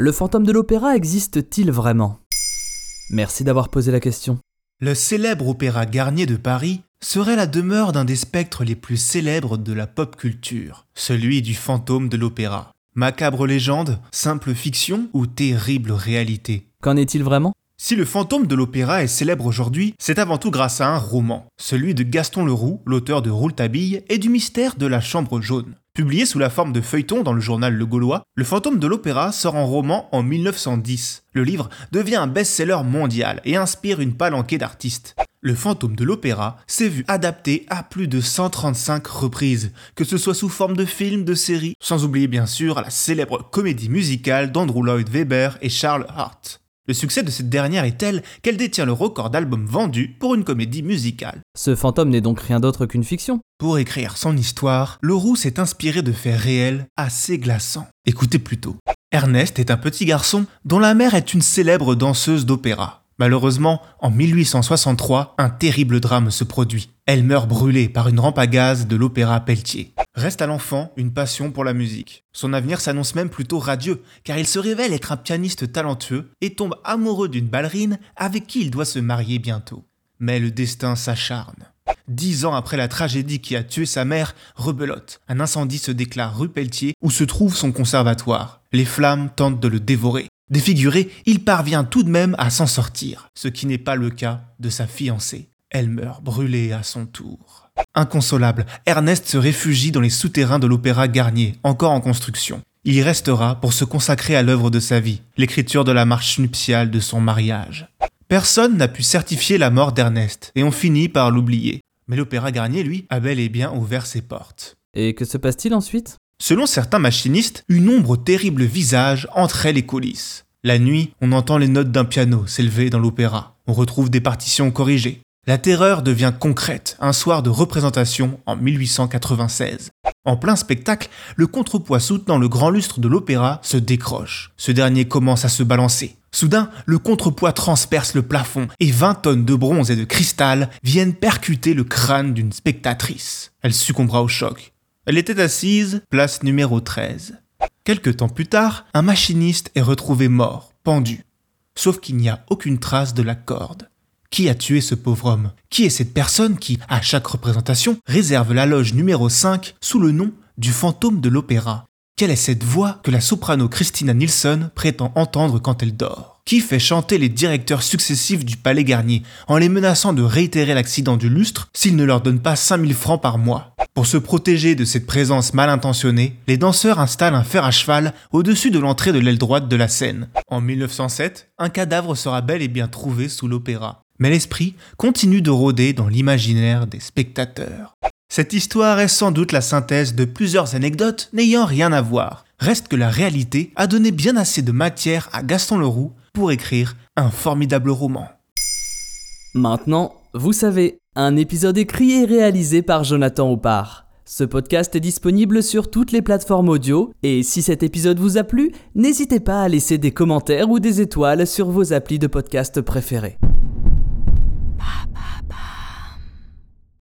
Le fantôme de l'opéra existe-t-il vraiment? Merci d'avoir posé la question. Le célèbre opéra Garnier de Paris serait la demeure d'un des spectres les plus célèbres de la pop culture, celui du fantôme de l'opéra. Macabre légende, simple fiction ou terrible réalité? Qu'en est-il vraiment? Si le fantôme de l'opéra est célèbre aujourd'hui, c'est avant tout grâce à un roman, celui de Gaston Leroux, l'auteur de Rouletabille et du mystère de la chambre jaune. Publié sous la forme de feuilleton dans le journal Le Gaulois, Le fantôme de l'opéra sort en roman en 1910. Le livre devient un best-seller mondial et inspire une palanquée d'artistes. Le fantôme de l'opéra s'est vu adapté à plus de 135 reprises, que ce soit sous forme de films, de séries, sans oublier bien sûr la célèbre comédie musicale d'Andrew Lloyd Webber et Charles Hart. Le succès de cette dernière est tel qu'elle détient le record d'albums vendus pour une comédie musicale. Ce fantôme n'est donc rien d'autre qu'une fiction. Pour écrire son histoire, Leroux s'est inspiré de faits réels assez glaçants. Écoutez plutôt. Ernest est un petit garçon dont la mère est une célèbre danseuse d'opéra. Malheureusement, en 1863, un terrible drame se produit. Elle meurt brûlée par une rampe à gaz de l'opéra Pelletier. Reste à l'enfant une passion pour la musique. Son avenir s'annonce même plutôt radieux, car il se révèle être un pianiste talentueux et tombe amoureux d'une ballerine avec qui il doit se marier bientôt. Mais le destin s'acharne. Dix ans après la tragédie qui a tué sa mère, rebelote. Un incendie se déclare rue Pelletier où se trouve son conservatoire. Les flammes tentent de le dévorer. Défiguré, il parvient tout de même à s'en sortir, ce qui n'est pas le cas de sa fiancée. Elle meurt brûlée à son tour. Inconsolable, Ernest se réfugie dans les souterrains de l'opéra Garnier, encore en construction. Il y restera pour se consacrer à l'œuvre de sa vie, l'écriture de la marche nuptiale de son mariage. Personne n'a pu certifier la mort d'Ernest, et on finit par l'oublier. Mais l'opéra Garnier, lui, a bel et bien ouvert ses portes. Et que se passe-t-il ensuite? Selon certains machinistes, une ombre terrible visage entrait les coulisses. La nuit, on entend les notes d'un piano s'élever dans l'opéra. On retrouve des partitions corrigées. La terreur devient concrète un soir de représentation en 1896. En plein spectacle, le contrepoids soutenant le grand lustre de l'opéra se décroche. Ce dernier commence à se balancer. Soudain, le contrepoids transperce le plafond et 20 tonnes de bronze et de cristal viennent percuter le crâne d'une spectatrice. Elle succombera au choc. Elle était assise, place numéro 13. Quelque temps plus tard, un machiniste est retrouvé mort, pendu. Sauf qu'il n'y a aucune trace de la corde. Qui a tué ce pauvre homme? Qui est cette personne qui, à chaque représentation, réserve la loge numéro 5 sous le nom du fantôme de l'opéra? Quelle est cette voix que la soprano Christina Nilsson prétend entendre quand elle dort? Qui fait chanter les directeurs successifs du Palais Garnier en les menaçant de réitérer l'accident du lustre s'ils ne leur donnent pas 5000 francs par mois? Pour se protéger de cette présence mal intentionnée, les danseurs installent un fer à cheval au-dessus de l'entrée de l'aile droite de la scène. En 1907, un cadavre sera bel et bien trouvé sous l'opéra. Mais l'esprit continue de rôder dans l'imaginaire des spectateurs. Cette histoire est sans doute la synthèse de plusieurs anecdotes n'ayant rien à voir. Reste que la réalité a donné bien assez de matière à Gaston Leroux pour écrire un formidable roman. Maintenant, vous savez, un épisode écrit et réalisé par Jonathan Oppard. Ce podcast est disponible sur toutes les plateformes audio et si cet épisode vous a plu, n'hésitez pas à laisser des commentaires ou des étoiles sur vos applis de podcast préférés.